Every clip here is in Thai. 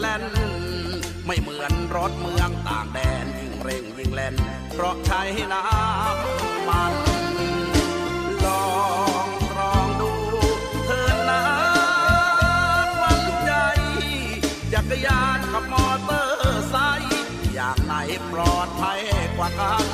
แล่น ไม่เหมือนรถเมืองต่างแดนยิ่งเร่งยิ่งแล่น เพราะใช้น้ำมันลองลองดูเธอนะวันใจจักรยานกับมอเตอร์ไซค์อย่างไหนปลอดภัยกว่ากัน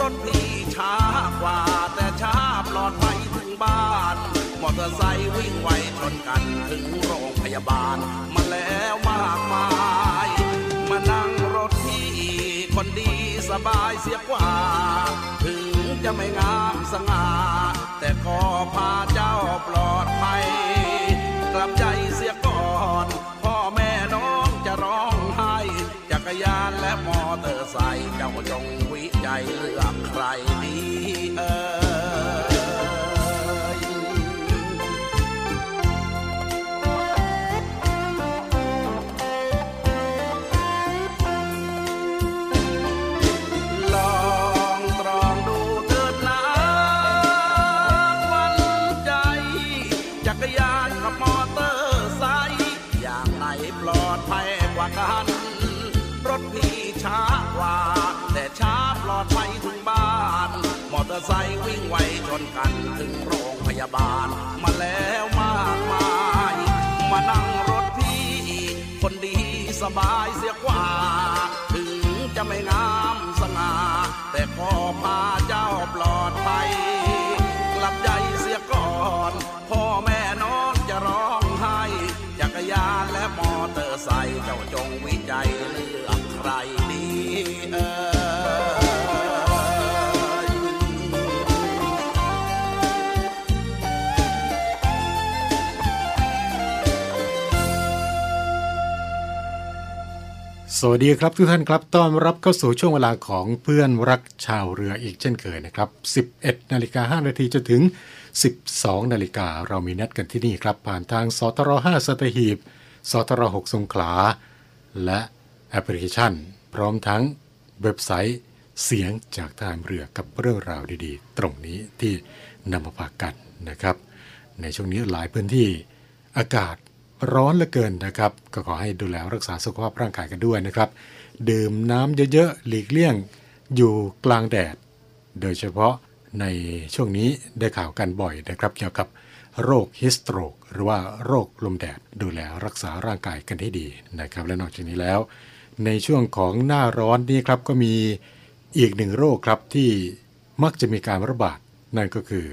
รถพี่ช้ากว่าแต่ช้าปลอดภัยถึงบ้านมอเตอร์ไซค์วิ่งไวชนกันถึงโรงพยาบาลมาแล้วากมาย มานั่งรถพี่คนดีสบายเสียกว่า ถึงจะไม่งามสง่า แต่ขอพาเจ้าปลอดภัย กลับใจเสียก่อน พ่อแม่น้องจะร้องไห้ จักรยานและมอเตอร์ไซค์เจ้าจงวิจัยเลือกใครดีเอ่ย อร์ไซค์วิ่งไวชนกันถึงโรงพยาบาล มาแล้วมากมาย มานั่งรถพี่คนดีสบายเสียกว่า ถึงจะไม่งามสง่าแต่พอพาเจ้าปลอดภัยกลับใจเสียก่อน พ่อแม่น้องจะรอ สวัสดีครับทุกท่านครับต้อนรับเข้าสู่ช่วงเวลาของเพื่อนรักชาวเรืออีกเช่นเคยนะครับ 11 นาฬิกา 5 นาทีจนถึง 12 นาฬิกาเรามีนัดกันที่นี่ครับ ผ่านทางสทร5สตหีบสทร6สงขลา และแอปพลิเคชัน พร้อมทั้งเว็บไซต์เสียงจากทารเรือกับเรื่องราวดีๆ ตรงนี้ที่นำมาฝากกันนะครับ ในช่วงนี้หลายพื้นที่อากาศ ร้อนเหลือเกินนะครับ ก็ขอให้ดูแลรักษาสุขภาพร่างกายกันด้วยนะครับ ดื่มน้ำเยอะๆหลีกเลี่ยง อยู่กลางแดด โดยเฉพาะในช่วงนี้ได้ข่าวกันบ่อยนะครับ เกี่ยวกับโรคฮิสโตรกหรือว่าโรคลมแดดดูแลรักษาร่างกายกันให้ดีนะครับ และนอกจากนี้แล้ว ในช่วงของหน้าร้อนนี้ครับก็มีอีกหนึ่งโรคครับที่มักจะมีการระบาดนั่นก็คือ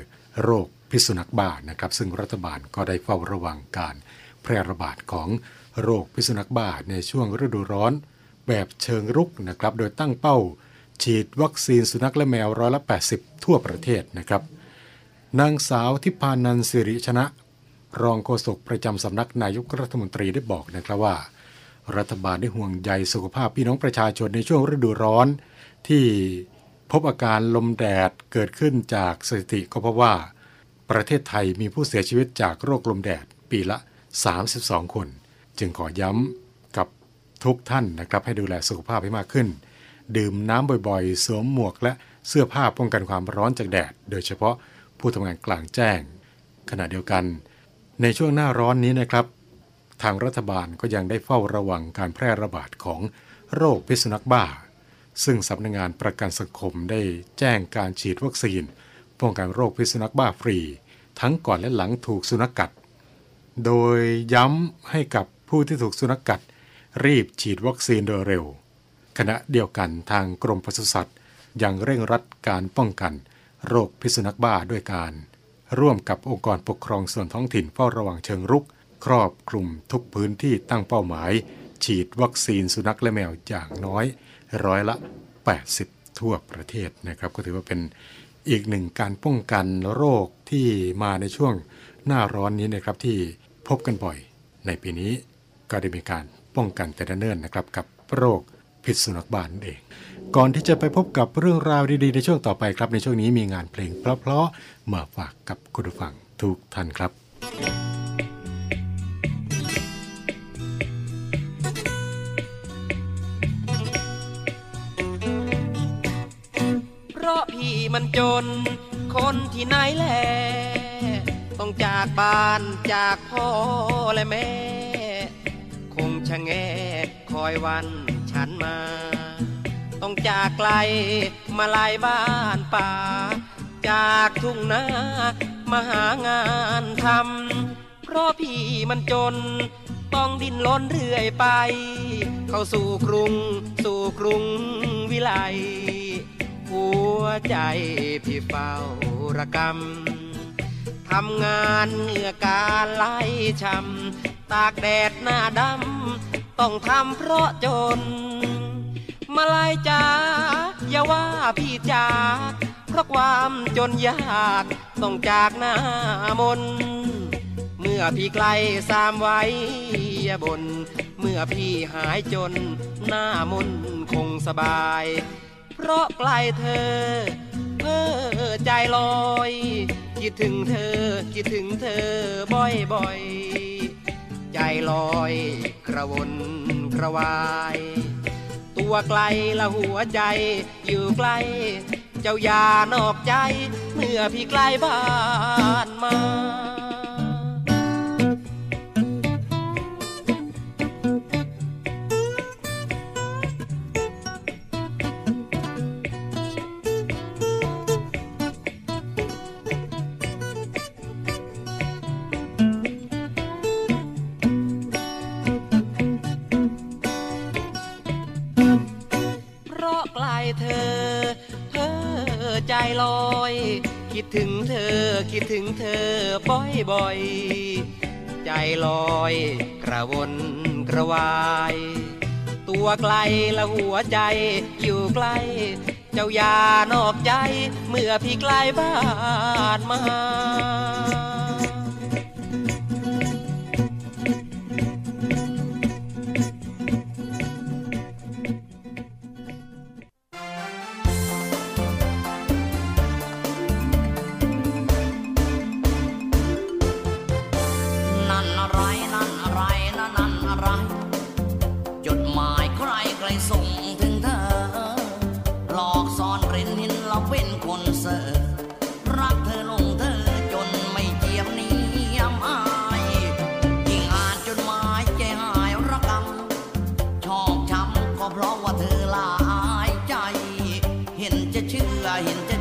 โรคพิษสุนัขบ้านะครับ ซึ่งรัฐบาลก็ได้เฝ้าระวังการ แพร่ระบาดของโรคพิษสุนัขบ้าในช่วงฤดูร้อน แบบเชิงรุกนะครับ โดยตั้งเป้า ฉีดวัคซีนสุนัขและแมวร้อยละ 80 ทั่วประเทศนะครับ นางสาวทิพานันสิริชนะ รองโฆษกประจำสำนักนายกรัฐมนตรีได้บอกนะครับว่า รัฐบาลได้ห่วงใยสุขภาพพี่น้องประชาชนในช่วงฤดูร้อน ที่พบอาการลมแดดเกิดขึ้นจากสถิติก็พบว่า ประเทศไทยมีผู้เสียชีวิตจากโรคลมแดดปีละ 32 คน จึงขอย้ำกับทุกท่านนะครับให้ดูแลสุขภาพให้มากขึ้น ดื่มน้ำบ่อยๆ สวมหมวกและเสื้อผ้าป้องกันความร้อนจากแดด โดยเฉพาะผู้ทำงานกลางแจ้ง ขณะเดียวกัน ในช่วงหน้าร้อนนี้นะครับ ทางรัฐบาลก็ยังได้เฝ้าระวังการแพร่ระบาดของโรคพิษสุนัขบ้า ซึ่งสำนักงงานประกันสังคมได้แจ้งการฉีดวัคซีนป้องกันโรคพิษสุนัขบ้าฟรี ทั้งก่อนและหลังถูกสุนัขกกัด โดยย้ำให้กับผู้ที่ถูกสุนัขกกัด รีบฉีดวัคซีนโดยเร็ว ขณะเดียวกันทางกรมปศุสัตว์ยังเร่งรัดการป้องกัน โรคพิษสุนัขบ้าด้วยการ ร่วมกับองค์กรปกครองส่วนท้องถิ่นเฝ้าระวังเชิงรุก ครอบคลุมทุกพื้นที่ตั้งเป้าหมาย ฉีดวัคซีนสุนัขและแมวอย่างน้อย ร้อยละ 80 ทั่วประเทศนะครับ ก็ถือว่าเป็นอีกหนึ่งการป้องกันโรคที่มาในช่วงหน้าร้อนนี้นะครับที่ พบกันบ่อย ในปีนี้ก็ได้มีการป้องกันแต่เนิ่นนะครับกับโรคพิษสุนัขบ้านั่นเอง ก่อนที่จะไปพบกับเรื่องราวดีๆ ในช่วงต่อไปครับ ในช่วงนี้มีงานเพลงเพราะๆมาฝากกับคุณผู้ฟังทุกท่านครับ เพราะพี่มันจนคนที่ไหนแล ต้องจากบ้านจากพ่อและแม่ คงชะแงคอยวันฉันมา ต้องจากไกลมาลายบ้านป่า จากทุ่งนามาหางานทำเพราะพี่มันจน ต้องดิ้นล้นเรื่อยไป เข้าสู่กรุง สู่กรุงวิไลหัวใจพี่เฝ้าระกำ ทำงานเหงื่อการไล่ช้ำตากแดดหน้าดำต้องทำเพราะจน มาลายจ้าอย่าว่าพี่จากเพราะความจนยากต้องจากหน้ามน เมื่อพี่ไกลสามไว้อย่าบน เมื่อพี่หายจนหน้ามนคงสบาย เพราะไกลเธอเพ้อใจลอย คิดถึงเธอ คิดถึงเธอบ่อยบ่อยๆ ใจลอยกระวนกระวาย ตัวไกลละหัวใจอยู่ใกล้ เจ้ายานอกใจ เมื่อพี่ใกล้บ้านมา ดถึงเธอคิดถึงเธอบ่อยบ่อยๆ ใจลอยกระวนกระวาย ตัวไกลละหัวใจอยู่ใกล้ เจ้ายานอกใจ เมื่อพี่ใกล้บ้านมา lying down.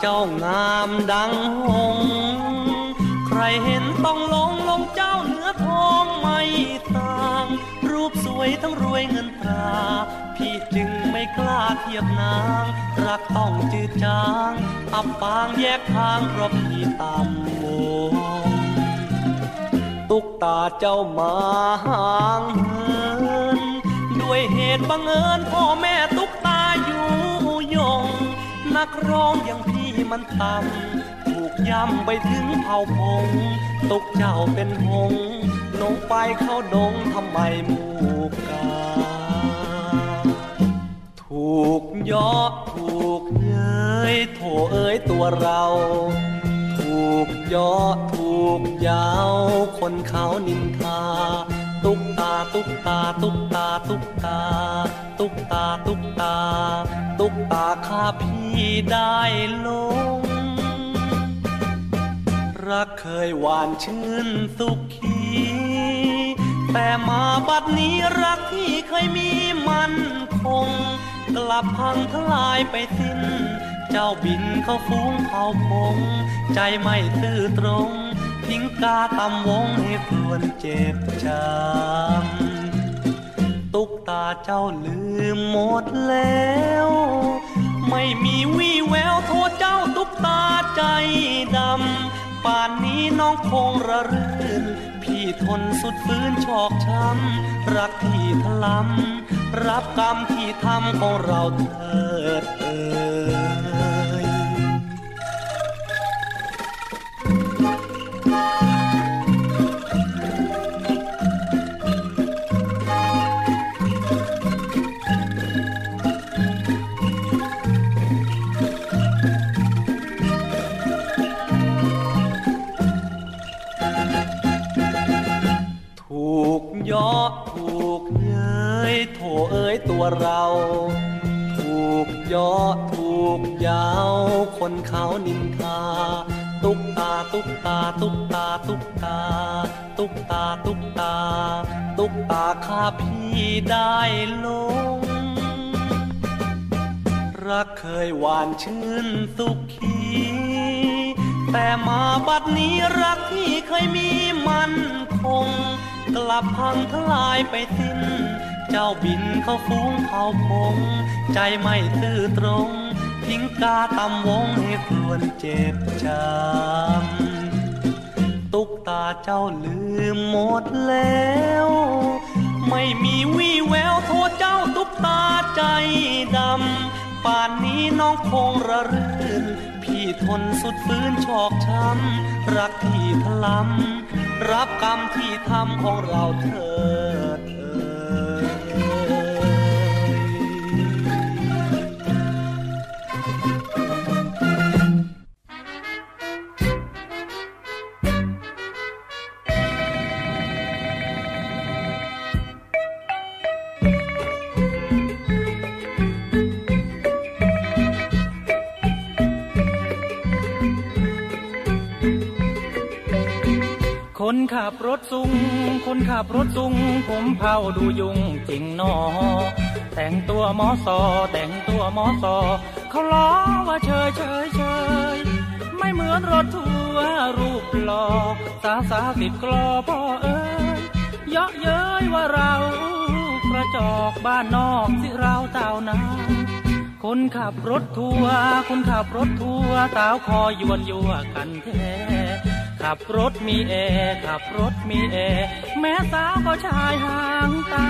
เจ้างามดังหง ใครเห็นต้องหลงหลงเจ้าเนื้อทองไม่ต่าง รูปสวยทั้งรวยเงินตรา พี่จึงไม่กล้าเทียบนาง รักต้องจืดจาง อับปางแยกทางเพราะพี่ตามวงตุกตาเจ้ามาห่างเหินด้วยเหตุบังเอิญพ่อแม่ตุก นักร้องอย่างพี่มันต่ำถูกย้ำไปถึงเผ่าพงตุกเจ้าเป็นหงลงไปเข้าดงทำไมหมูกา ถูกยาะถูกเย้ยโถเอ้ยตัวเรา ถูกยาะถูกยาว คนเขานินทาตุกตาตุกตาตุกตาตุกตาตุกตาตุกตาตุกตาข้าพ ได้ลง รักเคยหวานชื่นสุขี แต่มาบัดนี้รักที่เคยมีมันคง กลับพังทลายไปสิ้น เจ้าบินเขาฟุ้งเผาพง ใจไม่ซื่อตรงทิ้งกาตำวงให้ควรเจ็บจำตุกตาเจ้าลืมหมดแล้ว ไม่มีวี่แววโทษเจ้าตุกตาใจดำ ป่านนี้น้องคงระรื่น พี่ทนสุดฟื้นชอกช้ำ รักที่ทลำรับกรรมที่ทำของเราเถิดเอ่ย ตัวเราถูกยาะถูกยาวคนเขานินทา ตุกตาตุกตาตุกตาตุกตา ตุกตาตุกตา ตุกตาข้าพี่ได้ลง รักเคยหวานชื่นสุขี แต่มาบัดนี้รักที่เคยมีมันคง กลับพังทลายไปสิ้น เจ้าบินเข้าฟุ้งเผาพง ใจไม่ซื่อตรง ทิ้งกาตำวงให้ควรเจ็บจำตุกตาเจ้าลืมหมดแล้ว ไม่มีวี่แววโทษเจ้าตุกตาใจดำ ป่านนี้น้องคงระรื่น พี่ทนสุดฟื้นชอกช้ำ รักที่ทลำรับกรรมที่ทำของเราเถิดเอ่ คนขับรถซุง คนขับรถซุง ผมเผาดูยุงจริงนอ แต่งตัวมอสอ แต่งตัวมอสอ เขาล้อว่าเชยเชยเชยไม่เหมือนรถทัวร์รูปหล่อสาสาติดกลอพ่อเอ้ยเยาะเย้ยว่าเรากระจอกบ้านนอกสิเราเต่านาคนขับรถทัวร์คนขับรถทัวร์สาวคอยวนยัวกันแท้ ขับรถมีแอร์ขับรถมีแอร์แม่สาวก็ชายห่างตา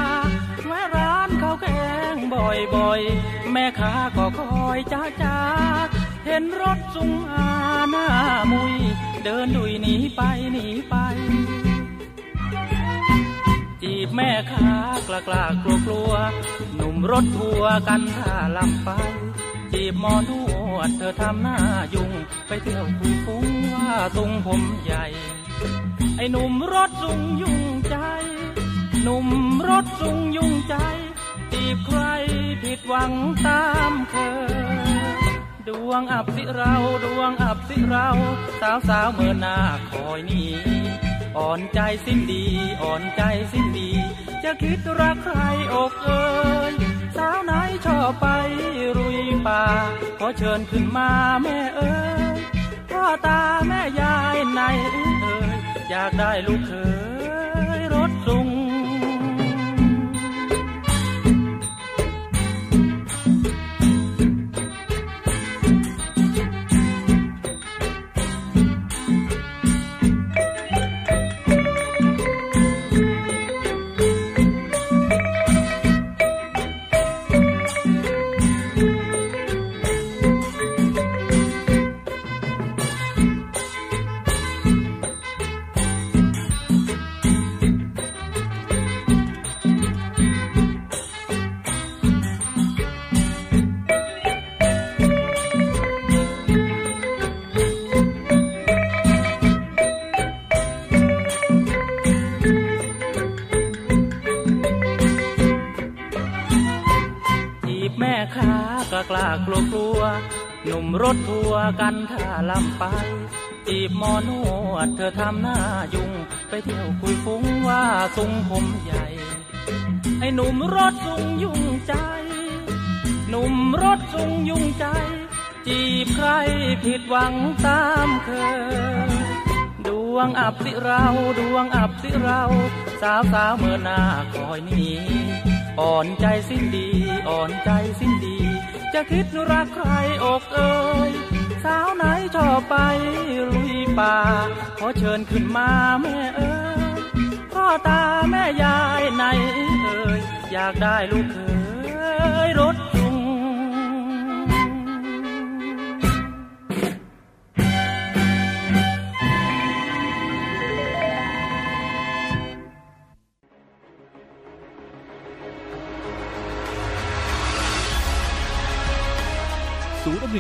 แวะร้านเขาแกงบ่อยๆ แม่ค้าก็คอยจ้าจ้าเห็นรถสุงอาหน้ามุย เดินดุยหนีไปหนีไป จีบแม่ค้ากล้ากล้ากลัวกลัวหนุ่มรถทัวร์กันท่าลำไป จีบหมอนวดเธอทำหน้ายุ่ง ไปเที่ยวคุยฟุ้งว่าทรงผมใหญ่ ไอ้หนุ่มรถสุงยุ่งใจ หนุ่มรถสุงยุ่งใจ จีบใครผิดหวังตามเคยดวงอับสิเราดวงอับสิเรา สาวสาวเมื่อหน้าคอยหนี้อ่อนใจสิ้นดี อ่อนใจสิ้นดี จะคิดรักใครอกเอ่ย สาวไหนชอบไปรุยป่าขอเชิญขึ้นมาแม่เอ๋ยพ่อตาแม่ยายในเอ๋ยอยากได้ลูกเขย นุ่มรถทัวร์กันท่าลำไปจีบมอนวดเธอทำหน้ายุ่ง ไปเที่ยวคุยฟุ้งว่าทรงผมใหญ่ ไอ้หนุ่มรถสุงยุ่งใจ หนุ่มรถสุงยุ่งใจ จีบใครผิดหวังตามเคยดวงอับสิเรา ดวงอับสิเรา สาวสาวเมื่อหน้าคอยหนี้ อ่อนใจสิ้นดี อ่อนใจสิ้นดี จะคิดรักใครอกเอ่ยสาวไหนชอบไปลุยป่า ขอเชิญขึ้นมาแม่เอ๋ยพ่อตาแม่ยายในเอ่ยอยากได้ลูกเขยรถ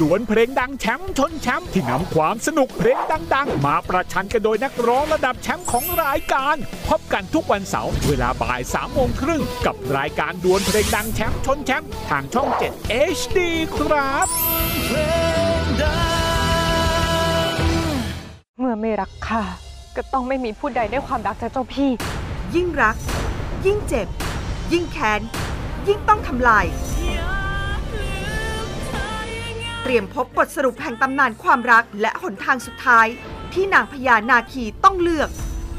ดวลเพลงดังแชมป์ชนแชมป์ที่นำความสนุกเพลงดัง ๆ มาประชันกันโดยนักร้องระดับแชมป์ของรายการ พบกันทุกวันเสาร์เวลาบ่าย3ามโมงครึ่งกับรายการดวลเพลงดังแชมป์ชนแชมป์ทางช่อง 7 HD ครับเมื่อไม่รักข้าก็ต้องไม่มีผู้ใดได้ความรักจากเจ้าพี่ ยิ่งรัก ยิ่งเจ็บ ยิ่งแค้นยิ่งต้องทำลาย เตรียมพบบทสรุปแห่งตำนานความรักและหนทางสุดท้าย ที่นางพญานาคีต้องเลือก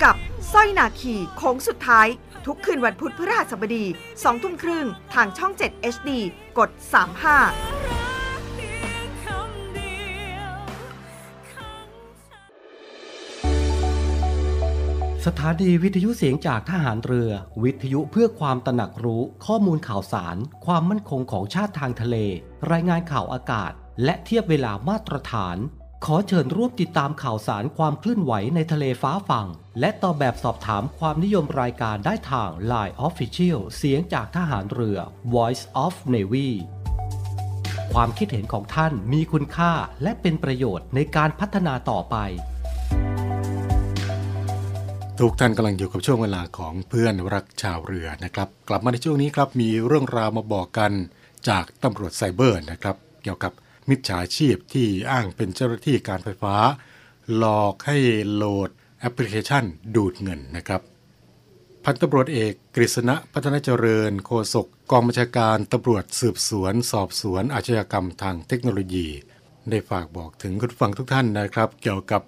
กับสร้อยนาคีโค้งสุดท้าย ทุกคืนวันพุธพฤหัสบดี2ทุ่มครึ่งทางช่อง 7 HD กด 35สถานีวิทยุเสียงจากทหารเรือ วิทยุเพื่อความตระหนักรู้ข้อมูลข่าวสาร ความมั่นคงของชาติทางทะเล รายงานข่าวอากาศ และเทียบเวลามาตรฐาน ขอเชิญร่วมติดตามข่าวสารความเคลื่อนไหวในทะเลฟ้าฝั่ง และตอบแบบสอบถามความนิยมรายการได้ทาง Line Official เสียงจากทหารเรือ Voice of Navy ความคิดเห็นของท่านมีคุณค่าและเป็นประโยชน์ในการพัฒนาต่อไป ทุกท่านกำลังอยู่กับช่วงเวลาของเพื่อนรักชาวเรือนะครับ กลับมาในช่วงนี้ครับมีเรื่องราวมาบอกกันจากตำรวจไซเบอร์นะครับ เกี่ยวกับ มิจฉาชีพที่อ้างเป็นเจ้าหน้าที่การไฟฟ้า หลอกให้โหลดแอปพลิเคชันดูดเงินนะครับ พันตำรวจเอกกฤษณะพัฒนาเจริญโฆษกกองบัญชาการตำรวจสืบสวน สอบสวนอาชญากรรมทางเทคโนโลยี ได้ฝากบอกถึงคุณฟังทุกท่านนะครับ เกี่ยวกับ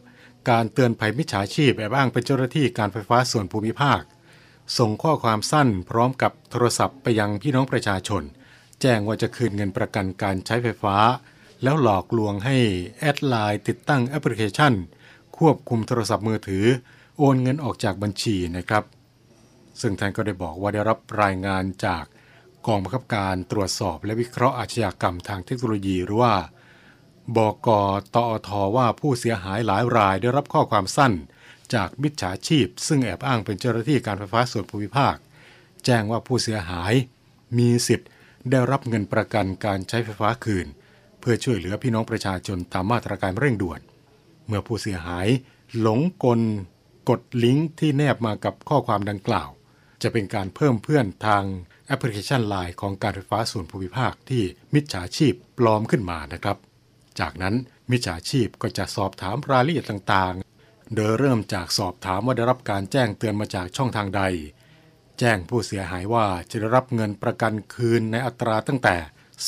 การเตือนภัยมิจฉาชีพแอบอ้างเป็นเจ้าหน้าที่การไฟฟ้าส่วนภูมิภาค ส่งข้อความสั้นพร้อมกับโทรศัพท์ไปยังพี่น้องประชาชน แจ้งว่าจะคืนเงินประกันการใช้ไฟฟ้า แล้วหลอกลวงให้แอดไลน์ติดตั้งแอปพลิเคชัน ควบคุมโทรศัพท์มือถือ โอนเงินออกจากบัญชีนะครับ ซึ่งท่านก็ได้บอกว่าได้รับรายงานจากกองบังคับการตรวจสอบและวิเคราะห์อาชญากรรมทางเทคโนโลยีหรือว่าบกตอท. ว่าผู้เสียหายหลายรายได้รับข้อความสั้น จากมิจฉาชีพ ซึ่งแอบอ้างเป็นเจ้าหน้าที่การไฟฟ้าส่วนภูมิภาค แจ้งว่าผู้เสียหายมีสิทธิ์ได้รับเงินประกันการใช้ไฟฟ้าคืน เพื่อช่วยเหลือพี่น้องประชาชนตามมาตรการเร่งด่วน เมื่อผู้เสียหายหลงกล กดลิงก์ที่แนบมากับข้อความดังกล่าว จะเป็นการเพิ่มเพื่อนทางแอปพลิเคชันไลน์ของการไฟฟ้าส่วนภูมิภาคที่มิจฉาชีพปลอมขึ้นมานะครับ จากนั้นมิจฉาชีพก็จะสอบถามรายละเอียดต่างๆ โดยเริ่มจากสอบถามว่าได้รับการแจ้งเตือนมาจากช่องทางใด แจ้งผู้เสียหายว่าจะได้รับเงินประกันคืนในอัตราตั้งแต่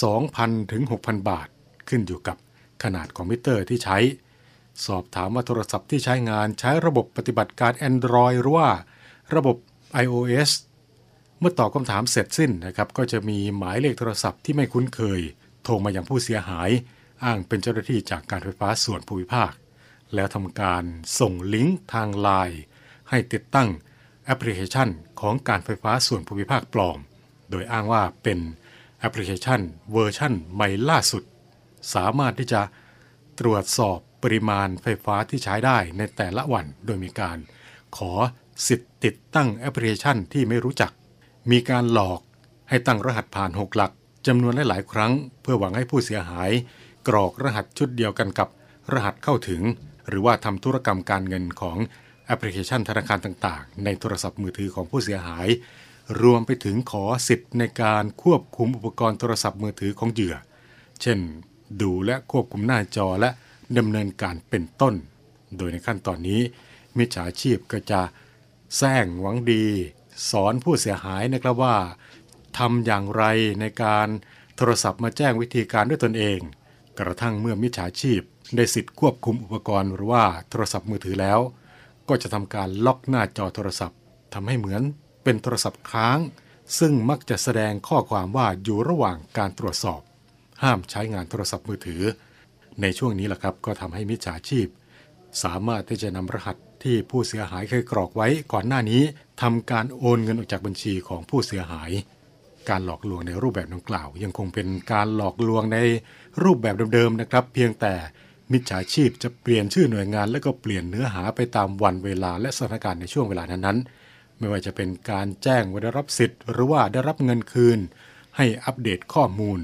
2,000 ถึง 6,000 บาท ขึ้นอยู่กับขนาดของมิเตอร์ที่ใช้ สอบถามว่าโทรศัพท์ที่ใช้งานใช้ระบบปฏิบัติการ Android หรือว่าระบบ iOS เมื่อตอบคำถามเสร็จสิ้นนะครับก็จะมีหมายเลขโทรศัพท์ที่ไม่คุ้นเคย โทรมาอย่างผู้เสียหาย อ้างเป็นเจ้าหน้าที่จากการไฟฟ้าส่วนภูมิภาค แล้วทำการส่งลิงก์ทางไลน์ให้ติดตั้งแอปพลิเคชันของการไฟฟ้าส่วนภูมิภาคปลอม โดยอ้างว่าเป็นแอปพลิเคชันเวอร์ชั่นใหม่ล่าสุด สามารถที่จะตรวจสอบปริมาณไฟฟ้าที่ใช้ได้ในแต่ละวัน โดยมีการขอสิทธิ์ติดตั้งแอปพลิเคชันที่ไม่รู้จัก มีการหลอกให้ตั้งรหัสผ่าน 6 หลักจำนวนหลาย ๆ ครั้ง เพื่อหวังให้ผู้เสียหาย กรอกรหัสชุดเดียวกันกับรหัสเข้าถึง หรือว่าทำธุรกรรมการเงินของแอปพลิเคชันธนาคารต่าง ๆ ในโทรศัพท์มือถือของผู้เสียหาย รวมไปถึงขอสิทธิ์ในการควบคุมอุปกรณ์โทรศัพท์มือถือของเหยื่อ เช่น ดูและควบคุมหน้าจอและดำเนินการเป็นต้น โดยในขั้นตอนนี้ มิจฉาชีพก็จะแซงหวังดี สอนผู้เสียหายนะครับว่าทำอย่างไรในการโทรศัพท์มาแจ้งวิธีการด้วยตนเอง กระทั่งเมื่อมิจฉาชีพ ได้สิทธิ์ควบคุมอุปกรณ์หรือว่าโทรศัพท์มือถือแล้ว ก็จะทำการล็อกหน้าจอโทรศัพท์ทำให้เหมือนเป็นโทรศัพท์ค้าง ซึ่งมักจะแสดงข้อความว่าอยู่ระหว่างการตรวจสอบ ห้ามใช้งานโทรศัพท์มือถือ ในช่วงนี้แหละครับก็ทำให้มิจฉาชีพ สามารถที่จะนำรหัสที่ผู้เสียหายเคยกรอกไว้ก่อนหน้านี้ทำการโอนเงินออกจากบัญชีของผู้เสียหาย การหลอกลวงในรูปแบบดังกล่าว ยังคงเป็นการหลอกลวงในรูปแบบเดิมๆนะครับ เพียงแต่มิจฉาชีพจะเปลี่ยนชื่อหน่วยงาน และก็เปลี่ยนเนื้อหาไปตามวันเวลาและสถานการณ์ในช่วงเวลานั้นๆ ไม่ว่าจะเป็นการแจ้งว่าได้รับสิทธิ์ หรือว่าได้รับเงินคืน ให้อัปเดตข้อมูล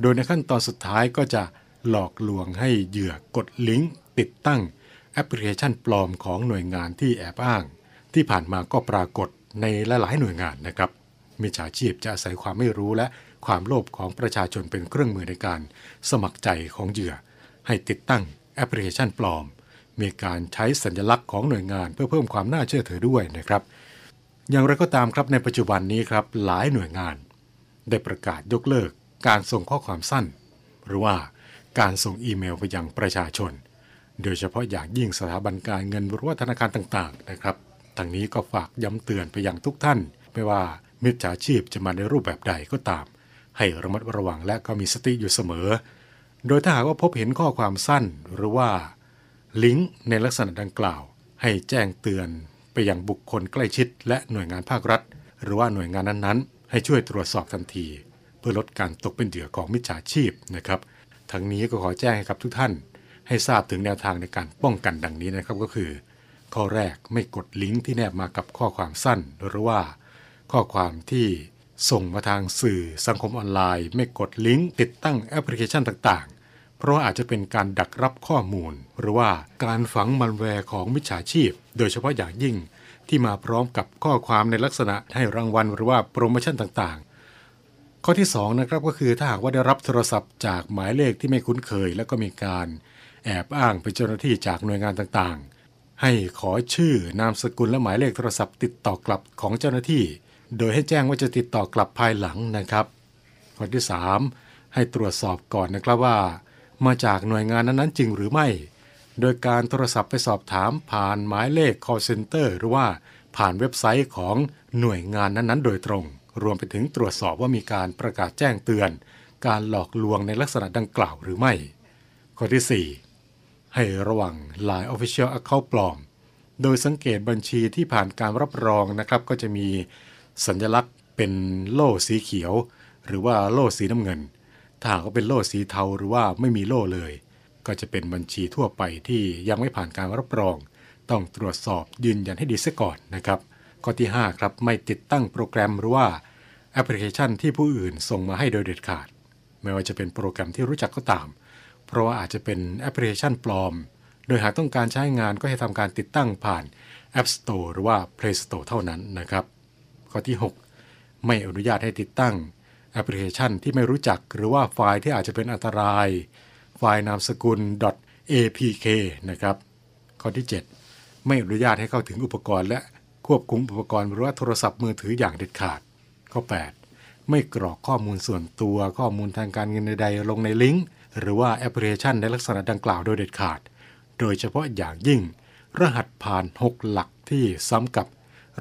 โดยในขั้นตอนสุดท้ายก็จะหลอกลวงให้เหยื่อกดลิงก์ติดตั้งแอปพลิเคชันปลอมของหน่วยงานที่แอบอ้าง ที่ผ่านมาก็ปรากฏในหลายๆหน่วยงานนะครับมิจฉาชีพจะอาศัยความไม่รู้และความโลภของประชาชนเป็นเครื่องมือในการสมัครใจของเหยื่อ ให้ติดตั้งแอปพลิเคชันปลอม มีการใช้สัญลักษณ์ของหน่วยงานเพื่อเพิ่มความน่าเชื่อถือด้วยนะครับ อย่างไรก็ตามครับในปัจจุบันนี้ครับหลายหน่วยงาน ได้ประกาศยกเลิก การส่งข้อความสั้น หรือว่าการส่งอีเมลไปยังประชาชน โดยเฉพาะอย่างยิ่งสถาบันการเงินหรือว่าธนาคารต่างๆนะครับทางนี้ก็ฝากย้ำเตือนไปยังทุกท่าน ไม่ว่ามิจฉาชีพจะมาในรูปแบบใดก็ตาม ให้ระมัดระวังและก็มีสติอยู่เสมอ โดยถ้าหากว่าพบเห็นข้อความสั้นหรือว่า ลิงก์ในลักษณะดังกล่าว ให้แจ้งเตือนไปยังบุคคลใกล้ชิด และหน่วยงานภาครัฐ หรือว่าหน่วยงานนั้นๆ ให้ช่วยตรวจสอบทันที เพื่อลดการตกเป็นเหยื่อของมิจฉาชีพนะครับ ทั้งนี้ก็ขอแจ้งให้กับทุกท่าน ให้ทราบถึงแนวทางในการป้องกันดังนี้นะครับก็คือ ข้อแรกไม่กดลิงก์ที่แนบมากับข้อความสั้น หรือว่า ข้อความที่ส่งมาทางสื่อสังคมออนไลน์ ไม่กดลิงก์ติดตั้งแอปพลิเคชันต่างๆ เพราะอาจจะเป็นการดักรับข้อมูล หรือว่าการฝังมัลแวร์ของมิจฉาชีพ โดยเฉพาะอย่างยิ่งที่มาพร้อมกับข้อความในลักษณะให้รางวัลหรือว่าโปรโมชั่นต่างๆ ข้อที่2นะครับก็คือถ้าหากว่าได้รับโทรศัพท์จากหมายเลขที่ไม่คุ้นเคย แล้วก็มีการแอบอ้างเป็นเจ้าหน้าที่จากหน่วยงานต่างๆ ให้ขอชื่อนามสกุลและหมายเลขโทรศัพท์ติดต่อกลับของเจ้าหน้าที่ โดยให้แจ้งว่าจะติดต่อกลับภายหลังนะครับ ข้อที่ 3 ให้ตรวจสอบก่อนนะครับว่า มาจากหน่วยงานนั้นๆจริงหรือไม่ โดยการโทรศัพท์ไปสอบถามผ่านหมายเลข call center หรือว่าผ่านเว็บไซต์ของหน่วยงานนั้นๆ โดยตรง รวมไปถึงตรวจสอบว่ามีการประกาศแจ้งเตือน การหลอกลวงในลักษณะดังกล่าวหรือไม่ ข้อที่ 4 ให้ระวัง Line Official Account ปลอม โดยสังเกตบัญชีที่ผ่านการรับรองนะครับ ก็จะมีสัญลักษณ์เป็นโล่สีเขียว หรือว่าโล่สีน้ำเงิน ถ้าหากว่าเป็นโล่สีเทาหรือว่าไม่มีโล่เลย ก็จะเป็นบัญชีทั่วไปที่ยังไม่ผ่านการรับรอง ต้องตรวจสอบยืนยันให้ดีซะก่อนนะครับ ข้อที่ 5 ครับไม่ติดตั้งโปรแกรมหรือว่าแอปพลิเคชันที่ผู้อื่นส่งมาให้โดยเด็ดขาด ไม่ว่าจะเป็นโปรแกรมที่รู้จักก็ตาม เพราะว่าอาจจะเป็นแอปพลิเคชันปลอม โดยหากต้องการใช้งานก็ให้ทำการติดตั้งผ่าน App Store หรือว่า Play Store เท่านั้นนะครับ ข้อที่ 6 ไม่อนุญาตให้ติดตั้งแอปพลิเคชันที่ไม่รู้จักหรือว่าไฟล์ที่อาจจะเป็นอันตราย ไฟล์นามสกุล .apk นะครับ ข้อที่ 7 ไม่อนุญาตให้เข้าถึงอุปกรณ์และ ควบคุมอุปกรณ์หรือว่าโทรศัพท์มือถืออย่างเด็ดขาด ข้อ 8 ไม่กรอกข้อมูลส่วนตัวข้อมูลทางการเงินใดๆลงในลิงก์หรือว่าแอปพลิเคชันในลักษณะดังกล่าวโดยเด็ดขาด โดยเฉพาะอย่างยิ่ง รหัสผ่าน 6 หลักที่ซ้ำกับ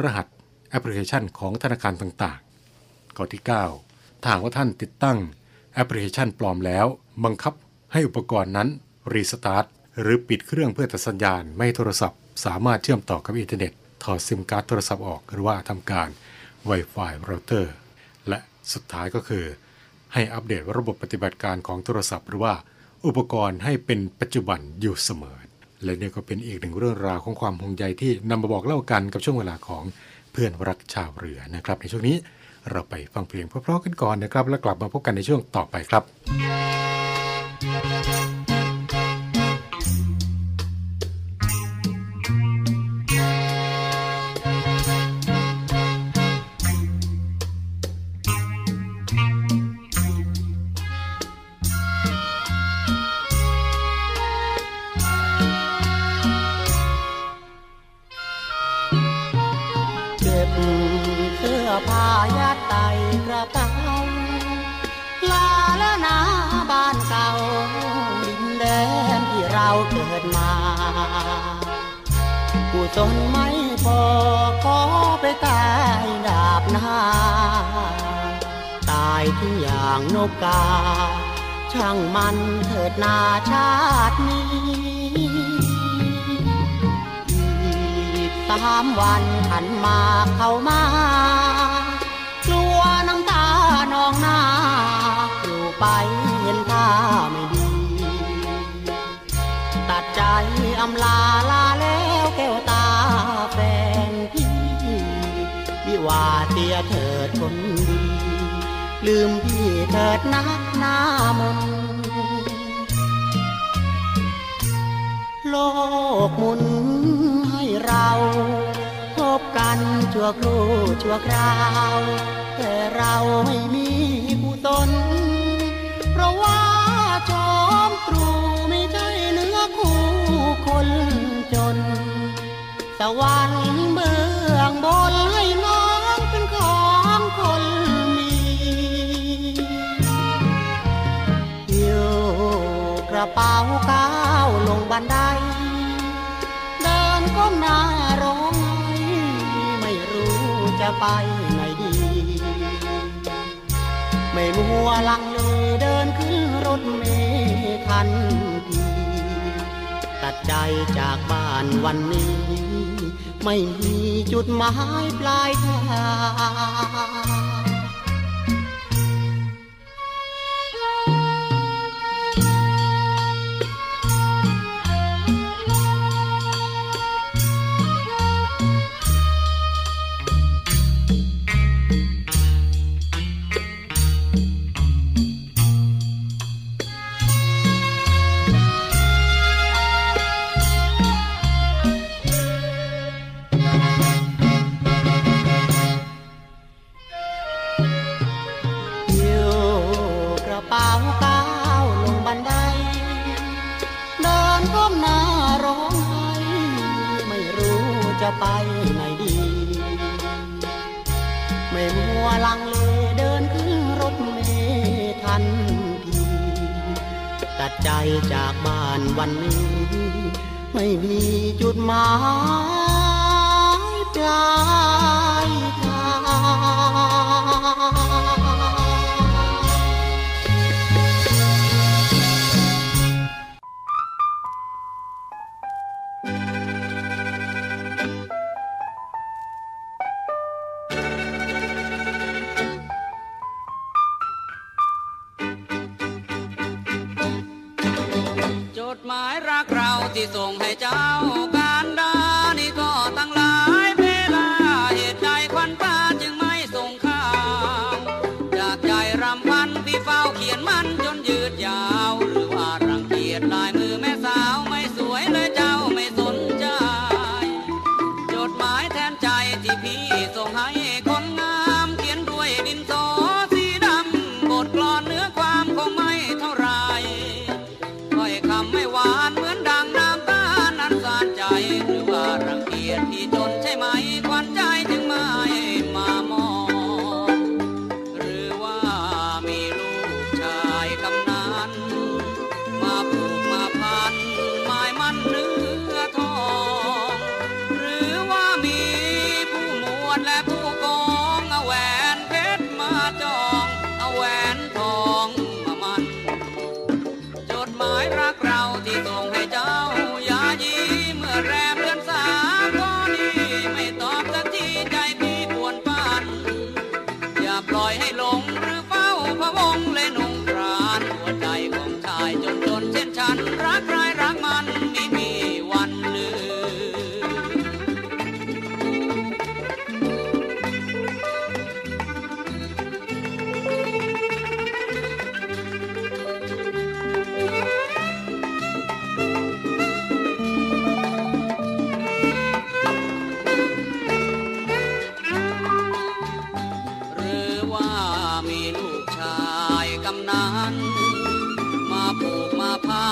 รหัสแอปพลิเคชันของธนาคารต่างๆ ข้อที่ 9 ถ้าว่าท่านติดตั้งแอปพลิเคชันปลอมแล้ว บังคับให้อุปกรณ์นั้นรีสตาร์ทหรือปิดเครื่องเพื่อตัดสัญญาณไม่โทรศัพท์ สามารถเชื่อมต่อกับอินเทอร์เน็ต ถอดซิมการ์ดโทรศัพท์ออก หรือว่าทำการ Wi-Fi เราเตอร์และสุดท้ายก็คือ ให้อัปเดตระบบปฏิบัติการของโทรศัพท์ หรือว่าอุปกรณ์ให้เป็นปัจจุบันอยู่เสมอ และนี่ก็เป็นอีกหนึ่งเรื่องราวของความห่วงใยที่นำมาบอกเล่ากันกับช่วงเวลาของเพื่อนรักชาวเรือนะครับ ในช่วงนี้เราไปฟังเพลงเพราะๆกันก่อนนะครับ แล้วกลับมาพบกันในช่วงต่อไปครับ ไปไหนดี ไม่มัวลังเลเดินขึ้นรถเมล์ทันที ตัดใจจากบ้านวันนี้ ไม่มีจุดหมายปลายทาง ดหมายรักเราที่ส่งให้เจ้า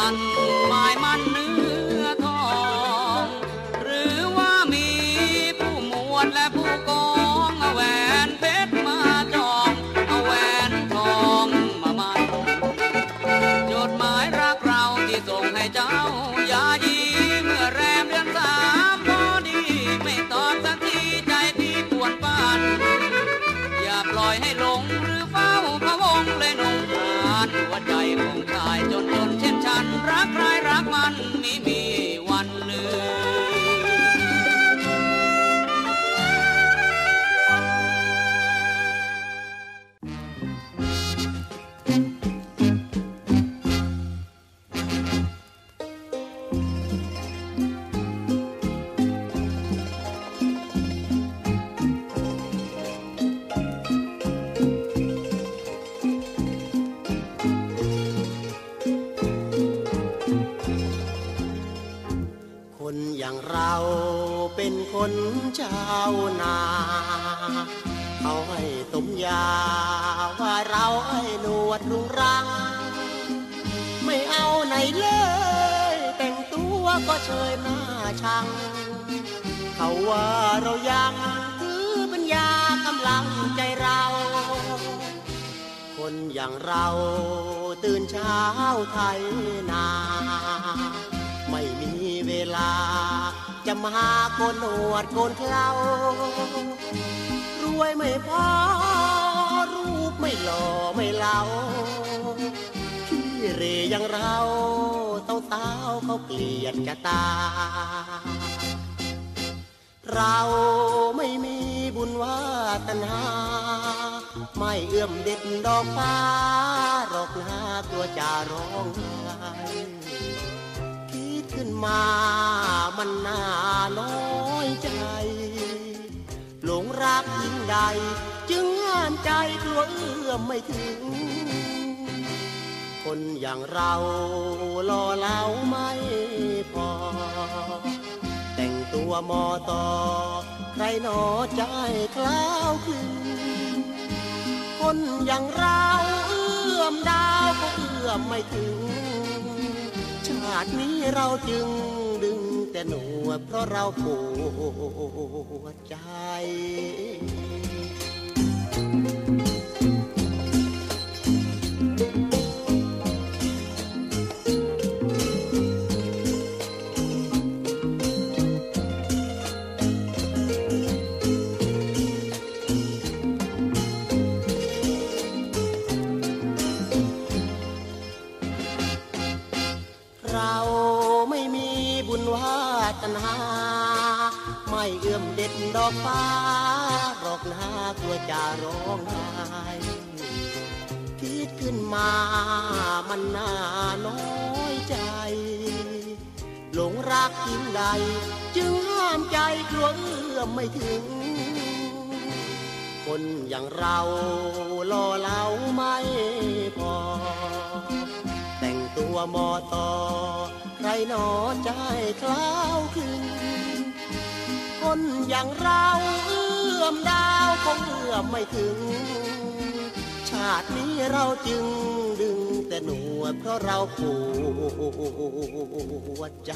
on. เราเป็นคนชาวนา เขาให้ต้มยาว่าเราให้หนวดรุงรัง ไม่เอาไหนเลย แต่งตัวก็เชยหน้าชัง เขาว่าเรายังถือปัญญากำลังใจเรา คนอย่างเราตื่นเช้าไทยนา ไม่มีเวลา จะมาโกนหนวดโกนเครารวยไม่พอรูปไม่หล่อไม่เลาขี้เรอยังเราเต้าเต้าเขาเกลียดจะตา เราไม่มีบุญวาตนาไม่เอื้อมเด็ดดอกฟ้าหรอกนาตัวจะร้องไห้ นมามันน่าน้อยใจ หลงรักยิ่งใด จึงห้ามใจกลัวเอื้อมไม่ถึง คนอย่างเรารอเล่าไม่พอ แต่งตัวมอต่อ ใครหนอใจคล้าวคลึงคนอย่างเราเอื้อมดาวก็เอื้อมไม่ถึง ตินี้เราจึงดึงแต่หนวดเพราะเราปวดใจ นาไม่เอื้อมเด็ดดอกฟ้ารอกนากลัวจะร้องไห้คิดขึ้นมามันน่าน้อยใจ หลงรักยิ่งใด จึงห้ามใจกลัวเอื้อมไม่ถึง คนอย่างเรารอเล่าไม่พอ แต่งตัวมอตอ หนอใจคล้าวคลึงคนอย่างเราเอื้อมดาวคงเอื้อมไม่ถึง ชาตินี้เราจึงดึงแต่หนวดเพราะเราปวดใจ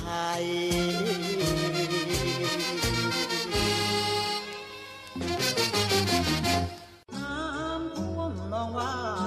น้ำท่วมนองว่าดีกว่า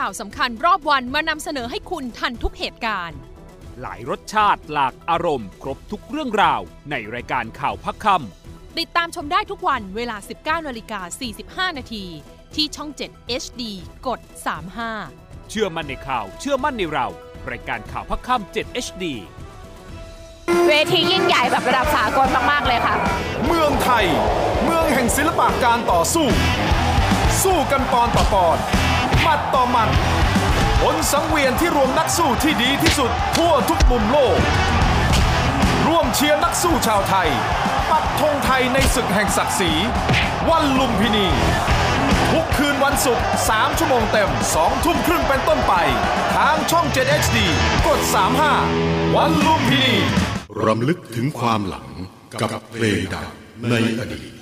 ข่าวสำคัญรอบวันมานำเสนอให้คุณทันทุกเหตุการณ์ หลายรสชาติหลากอารมณ์ ครบทุกเรื่องราว ในรายการข่าวพักคติดตามชมได้ทุกวันเวลา 19นาฬิกา45 นาที ที่ช่อง 7 HD กด 35ำเชื่อมั่นในข่าวเชื่อมั่นในเรา รายการข่าวพักค่ำ7 HD เวทียิ่งใหญ่แบบระดับสากลมากๆเลยค่ะ เมืองไทย เมืองแห่งศิลปะการต่อสู้ สู้กันปอนต่อปอนห มัดต่อหมัดผลสังเวียนที่รวมนักสู้ที่ดีที่สุดทั่วทุกมุมโลก ร่วมเชียร์นักสู้ชาวไทย ปักธงไทยในศึกแห่งศักดิ์ศรีวันลุมพินี ทุกคืนวันศุกร์ 3 ชั่วโมงเต็ม 2 ทุ่มครึ่งเป็นต้นไป ทางช่อง 7 HD กด 35 วันลุมพินี รำลึกถึงความหลังกับเพลงดังในอดีต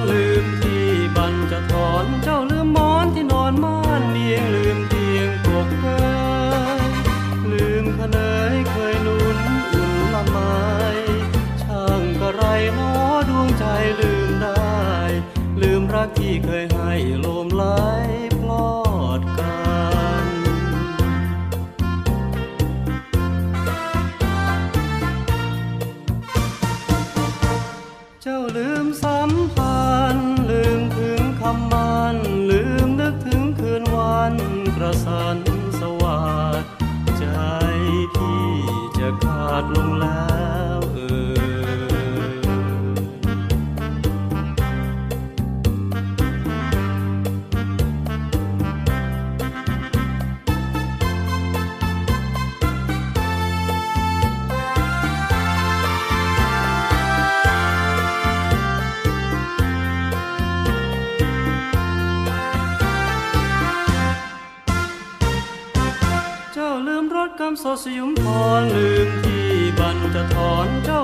Hallelujah. สยุมพรลืมที่บันจะถอนเจ้า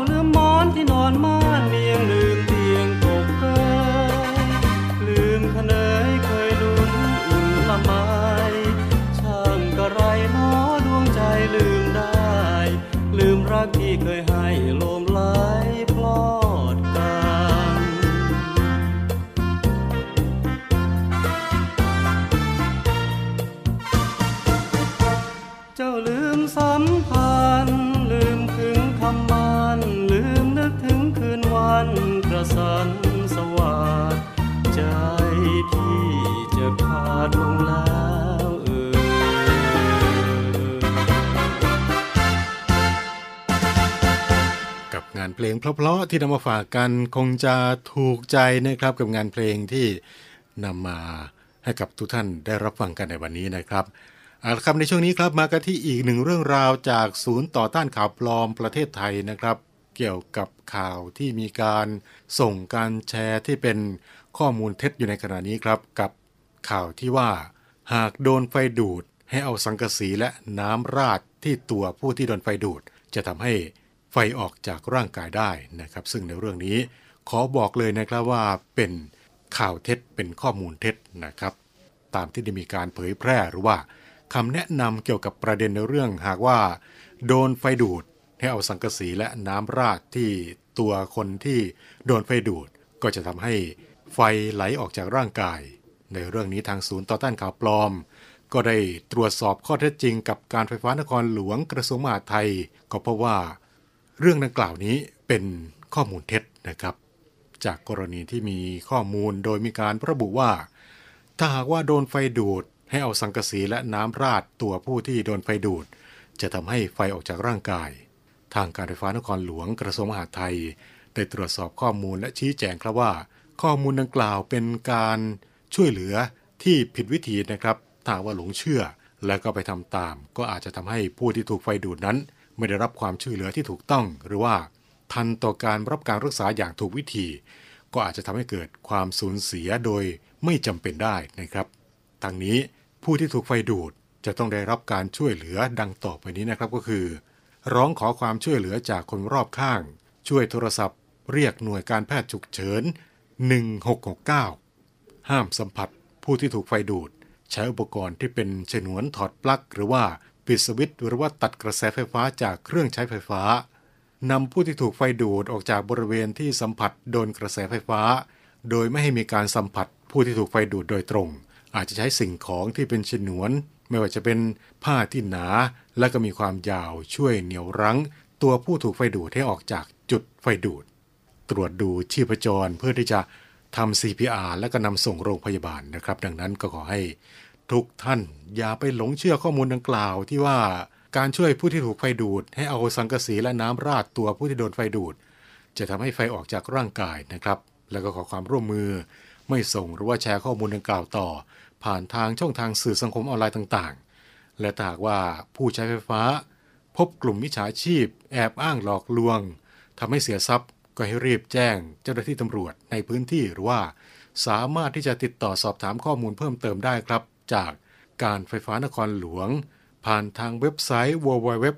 เพลงเพราะๆที่นำมาฝากกันคงจะถูกใจนะครับกับงานเพลงที่นำมาให้กับทุกท่านได้รับฟังกันในวันนี้นะครับเอาละครับในช่วงนี้ครับมากันที่อีกหนึ่งเรื่องราวจากศูนย์ต่อต้านข่าวปลอมประเทศไทยนะครับ เกี่ยวกับข่าวที่มีการส่งการแชร์ที่เป็นข้อมูลเท็จอยู่ในขณะนี้ครับ กับข่าวที่ว่า หากโดนไฟดูดให้เอาสังกะสีและน้ำราดที่ตัวผู้ที่โดนไฟดูด จะทำให้ ไฟออกจากร่างกายได้นะครับ ซึ่งในเรื่องนี้ขอบอกเลยนะครับว่าเป็นข่าวเท็จเป็นข้อมูลเท็จนะครับ ตามที่ได้มีการเผยแพร่หรือว่าคำแนะนำเกี่ยวกับประเด็นในเรื่องหากว่า โดนไฟดูดให้เอาสังกะสีและน้ำราดที่ตัวคนที่โดนไฟดูด ก็จะทำให้ไฟไหลออกจากร่างกาย ในเรื่องนี้ทางศูนย์ต่อต้านข่าวปลอม ก็ได้ตรวจสอบข้อเท็จจริงกับการไฟฟ้านครหลวงกระทรวงมหาดไทย ก็พบว่า เรื่องดังกล่าวนี้เป็นข้อมูลเท็จนะครับ จากกรณีที่มีข้อมูลโดยมีการระบุว่า ถ้าหากว่าโดนไฟดูด ให้เอาสังกะสีและน้ำราดตัวผู้ที่โดนไฟดูด จะทำให้ไฟออกจากร่างกาย ทางการไฟฟ้านครหลวงกระทรวงมหาดไทย ได้ตรวจสอบข้อมูลและชี้แจงครับว่า ข้อมูลดังกล่าวเป็นการช่วยเหลือที่ผิดวิธีนะครับถ้าว่าหลงเชื่อ และก็ไปทำตาม ก็อาจจะทำให้ผู้ที่ถูกไฟดูดนั้น ไม่ได้รับความช่วยเหลือที่ถูกต้อง หรือว่าทันต่อการรับการรักษาอย่างถูกวิธี ก็อาจจะทำให้เกิดความสูญเสียโดยไม่จำเป็นได้นะครับทางนี้ผู้ที่ถูกไฟดูดจะต้องได้รับการช่วยเหลือดังต่อไปนี้นะครับก็คือ ร้องขอความช่วยเหลือจากคนรอบข้าง ช่วยโทรศัพท์ เรียกหน่วยการแพทย์ฉุกเฉิน 1669 ห้ามสัมผัส ผู้ที่ถูกไฟดูด ใช้อุปกรณ์ที่เป็นฉนวนถอดปลั๊กหรือว่า ปิดสวิตช์หรือว่าตัดกระแสไฟฟ้าจากเครื่องใช้ไฟฟ้านำผู้ที่ถูกไฟดูดออกจากบริเวณที่สัมผัสโดนกระแสไฟฟ้า โดยไม่ให้มีการสัมผัสผู้ที่ถูกไฟดูดโดยตรง อาจจะใช้สิ่งของที่เป็นฉนวน ไม่ว่าจะเป็นผ้าที่หนา และก็มีความยาวช่วยเหนี่ยวรั้ง ตัวผู้ถูกไฟดูดให้ออกจากจุดไฟดูด ตรวจดูชีพจรเพื่อที่จะทำ CPR และก็นำส่งโรงพยาบาลนะครับ ดังนั้นก็ขอให้ ทุกท่าน อย่าไปหลงเชื่อข้อมูลดังกล่าวที่ว่าการช่วยผู้ที่ถูกไฟดูด ให้เอาสังกะสีและน้ำราดตัวผู้ที่โดนไฟดูด จะทำให้ไฟออกจากร่างกายนะครับ แล้วก็ขอความร่วมมือ ไม่ส่งหรือว่าแชร์ข้อมูลดังกล่าวต่อ ผ่านทางช่องทางสื่อสังคมออนไลน์ต่างๆ และถ้าหากว่าผู้ใช้ไฟฟ้า พบกลุ่มมิจฉาชีพ แอบอ้างหลอกลวงทำให้เสียทรัพย์ก็ให้รีบแจ้งเจ้าหน้าที่ตำรวจในพื้นที่หรือว่า สามารถที่จะติดต่อสอบถามข้อมูลเพิ่มเติมได้ครับ จากการไฟฟ้านครหลวง ผ่านทางเว็บไซต์ www.mea.or.th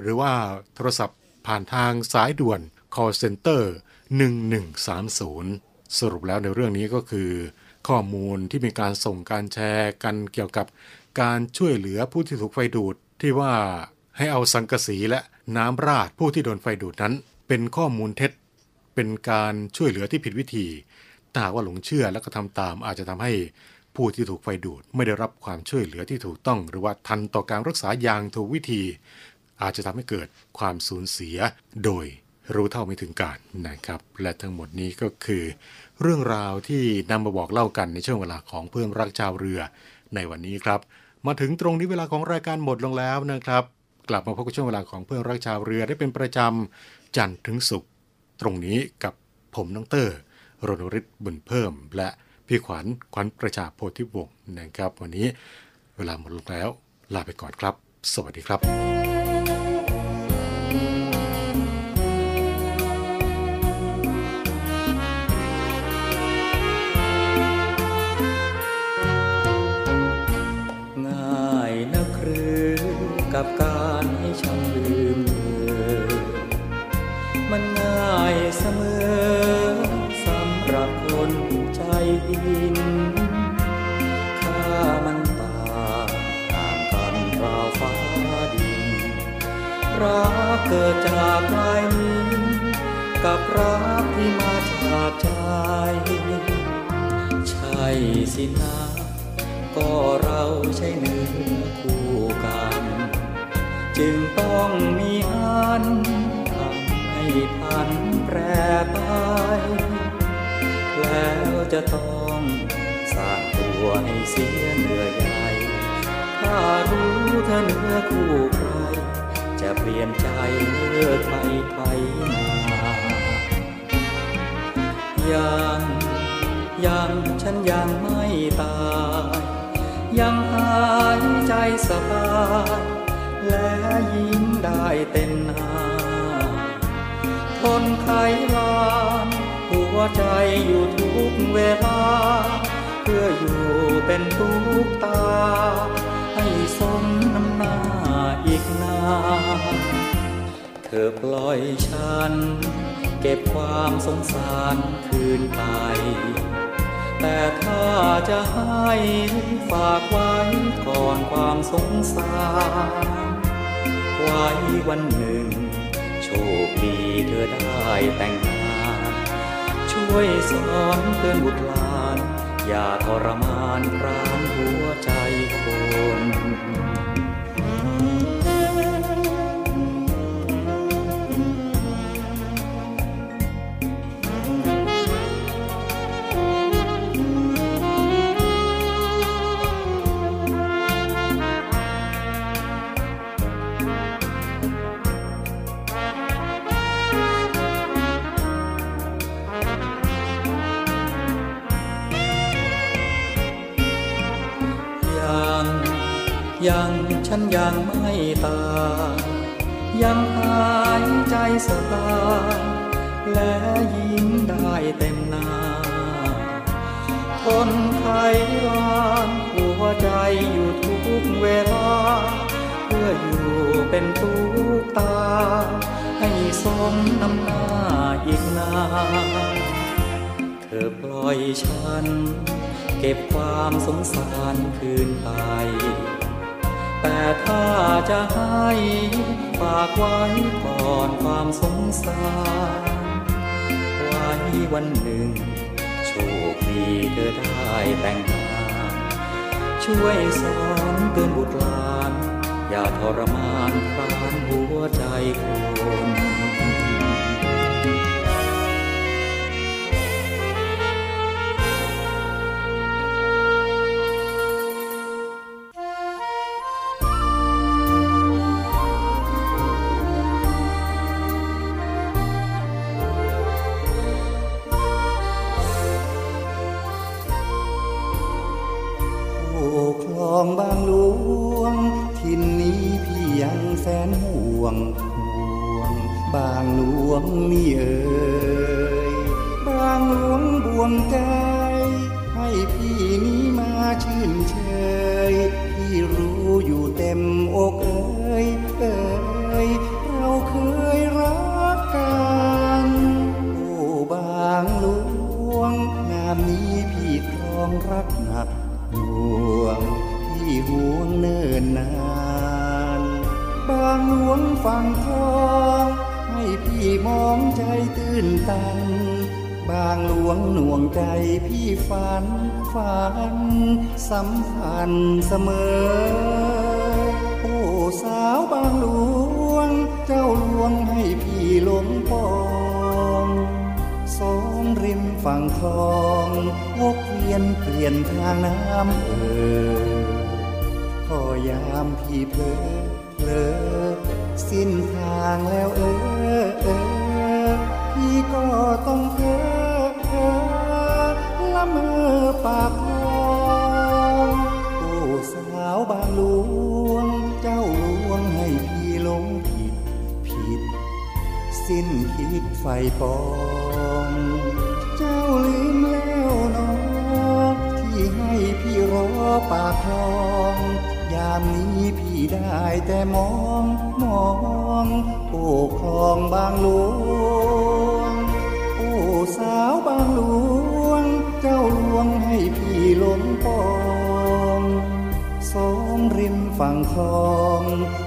หรือว่าโทรศัพท์ผ่านทางสายด่วน call center 1130 สรุปแล้วในเรื่องนี้ก็คือ ข้อมูลที่มีการส่งการแชร์กันเกี่ยวกับการช่วยเหลือผู้ที่ถูกไฟดูดที่ว่าให้เอาสังกะสีและน้ำราดผู้ที่โดนไฟดูดนั้น เป็นข้อมูลเท็จ เป็นการช่วยเหลือที่ผิดวิธี ถ้าหากว่าหลงเชื่อและก็ทำตาม อาจจะทำให้ผู้ที่ถูกไฟดูดไม่ได้รับความช่วยเหลือที่ถูกต้อง หรือว่าทันต่อการรักษาอย่างถูกวิธี อาจจะทำให้เกิดความสูญเสียโดยรู้เท่าไม่ถึงการนะครับ และทั้งหมดนี้ก็คือ เรื่องราวที่นำมาบอกเล่ากันในช่วงเวลาของเพื่อนรักชาวเรือ ในวันนี้ครับ มาถึงตรงนี้เวลาของรายการหมดลงแล้วนะครับ กลับมาพบกับช่วงเวลาของเพื่อนรักชาวเรือได้เป็นประจำจันทร์ถึงศุกร์ตรงนี้กับผมน้องเตอร์ รณฤทธิ์บุญเพิ่ม และพี่ขวัญขวัญประชาโพธิวงศ์นะครับ วันนี้เวลาหมดลงแล้ว ลาไปก่อนครับ สวัสดีครับง่ายนักหรือกับการ รักเกิดจากลายลิ้นกับรักที่มาจากใจ ใช่สินะก็เราใช่เนื้อคู่กัน จึงต้องมีอันทำให้พันแปรไป แล้วจะต้องสร้างตัวให้เสียเนื่อใหญ่ถ้ารู้เธอเนื้อคู่ใคร จะเปลี่ยนใจเลิกไปไทยนายังยังฉันยังไม่ตาย ยังหายใจสบายและยิ้มได้เต็มหน้าทนไขลานหัวใจอยู่ทุกเวลา เพื่ออยู่เป็นทุกตา ให้สมน้ำหน้าอีกนาน ธอปล่อยฉัน เก็บความสงสารคืนไป แต่ถ้าจะให้ฝากไว้ก่อนความสงสาร ไว้วันหนึ่ง โชคดีเธอได้แต่งงาน ช่วยสอนเตือนบุตรหลาน อย่าทรมานพรานหัวใจคน ฉันยังไม่ตายยังหายใจสบายและยิ้มได้เต็มหน้าทนไขลานหัวใจอยู่ทุกเวลา เพื่ออยู่เป็นตุกตา ให้สมน้ำหน้าอีกนานเธอปล่อยฉัน เก็บความสงสารคืนไป แต่ถ้าจะให้ฝากไว้ก่อนความสงสารไว้วันหนึ่ง โชคดีเธอได้แต่งงานช่วยสอนเตือนบุตรหลาน อย่าทรมานพรานหัวใจคน ฝั่งคลองวกเวียนเปลี่ยนทางน้ำเออพอยามพี่เพลอเพลอสิ้นทางแล้วเออเออพี่ก็ต้องเพอเพอละเมอปากคลองโอ้สาวบางหลวงเจ้าหลวงให้พี่หลงผิดผิด สิ้นคิดไฟปอง รอปากคลองยามนี้พี่ได้แต่มองมองโอ้คลองบางหลวงโอ้สาวบางหลวง เจ้าลวงให้พี่หลงปองสองริมฝั่งคลอง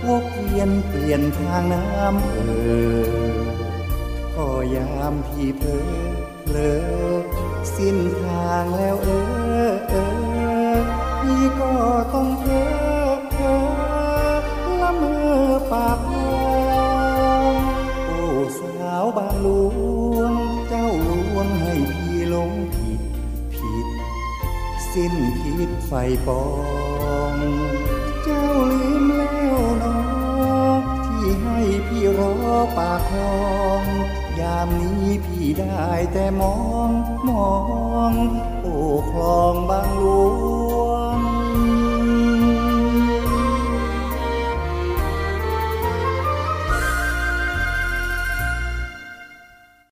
วกเวียนเปลี่ยนทางน้ำเออก็ยามพี่เพลอเลอสิ้นทางแล้วเออเออ ก็ต้องเพลอเพลอละเมอปากคลองโอ้สาวบางหลวง เจ้าลวงให้พี่หลงผิดผิด สิ้นคิดไฟปอง เจ้าลืมแล้วนอที่ให้พี่รอปากคลองยามนี้พี่ได้แต่มองมอง โอ้คลองบางหลวง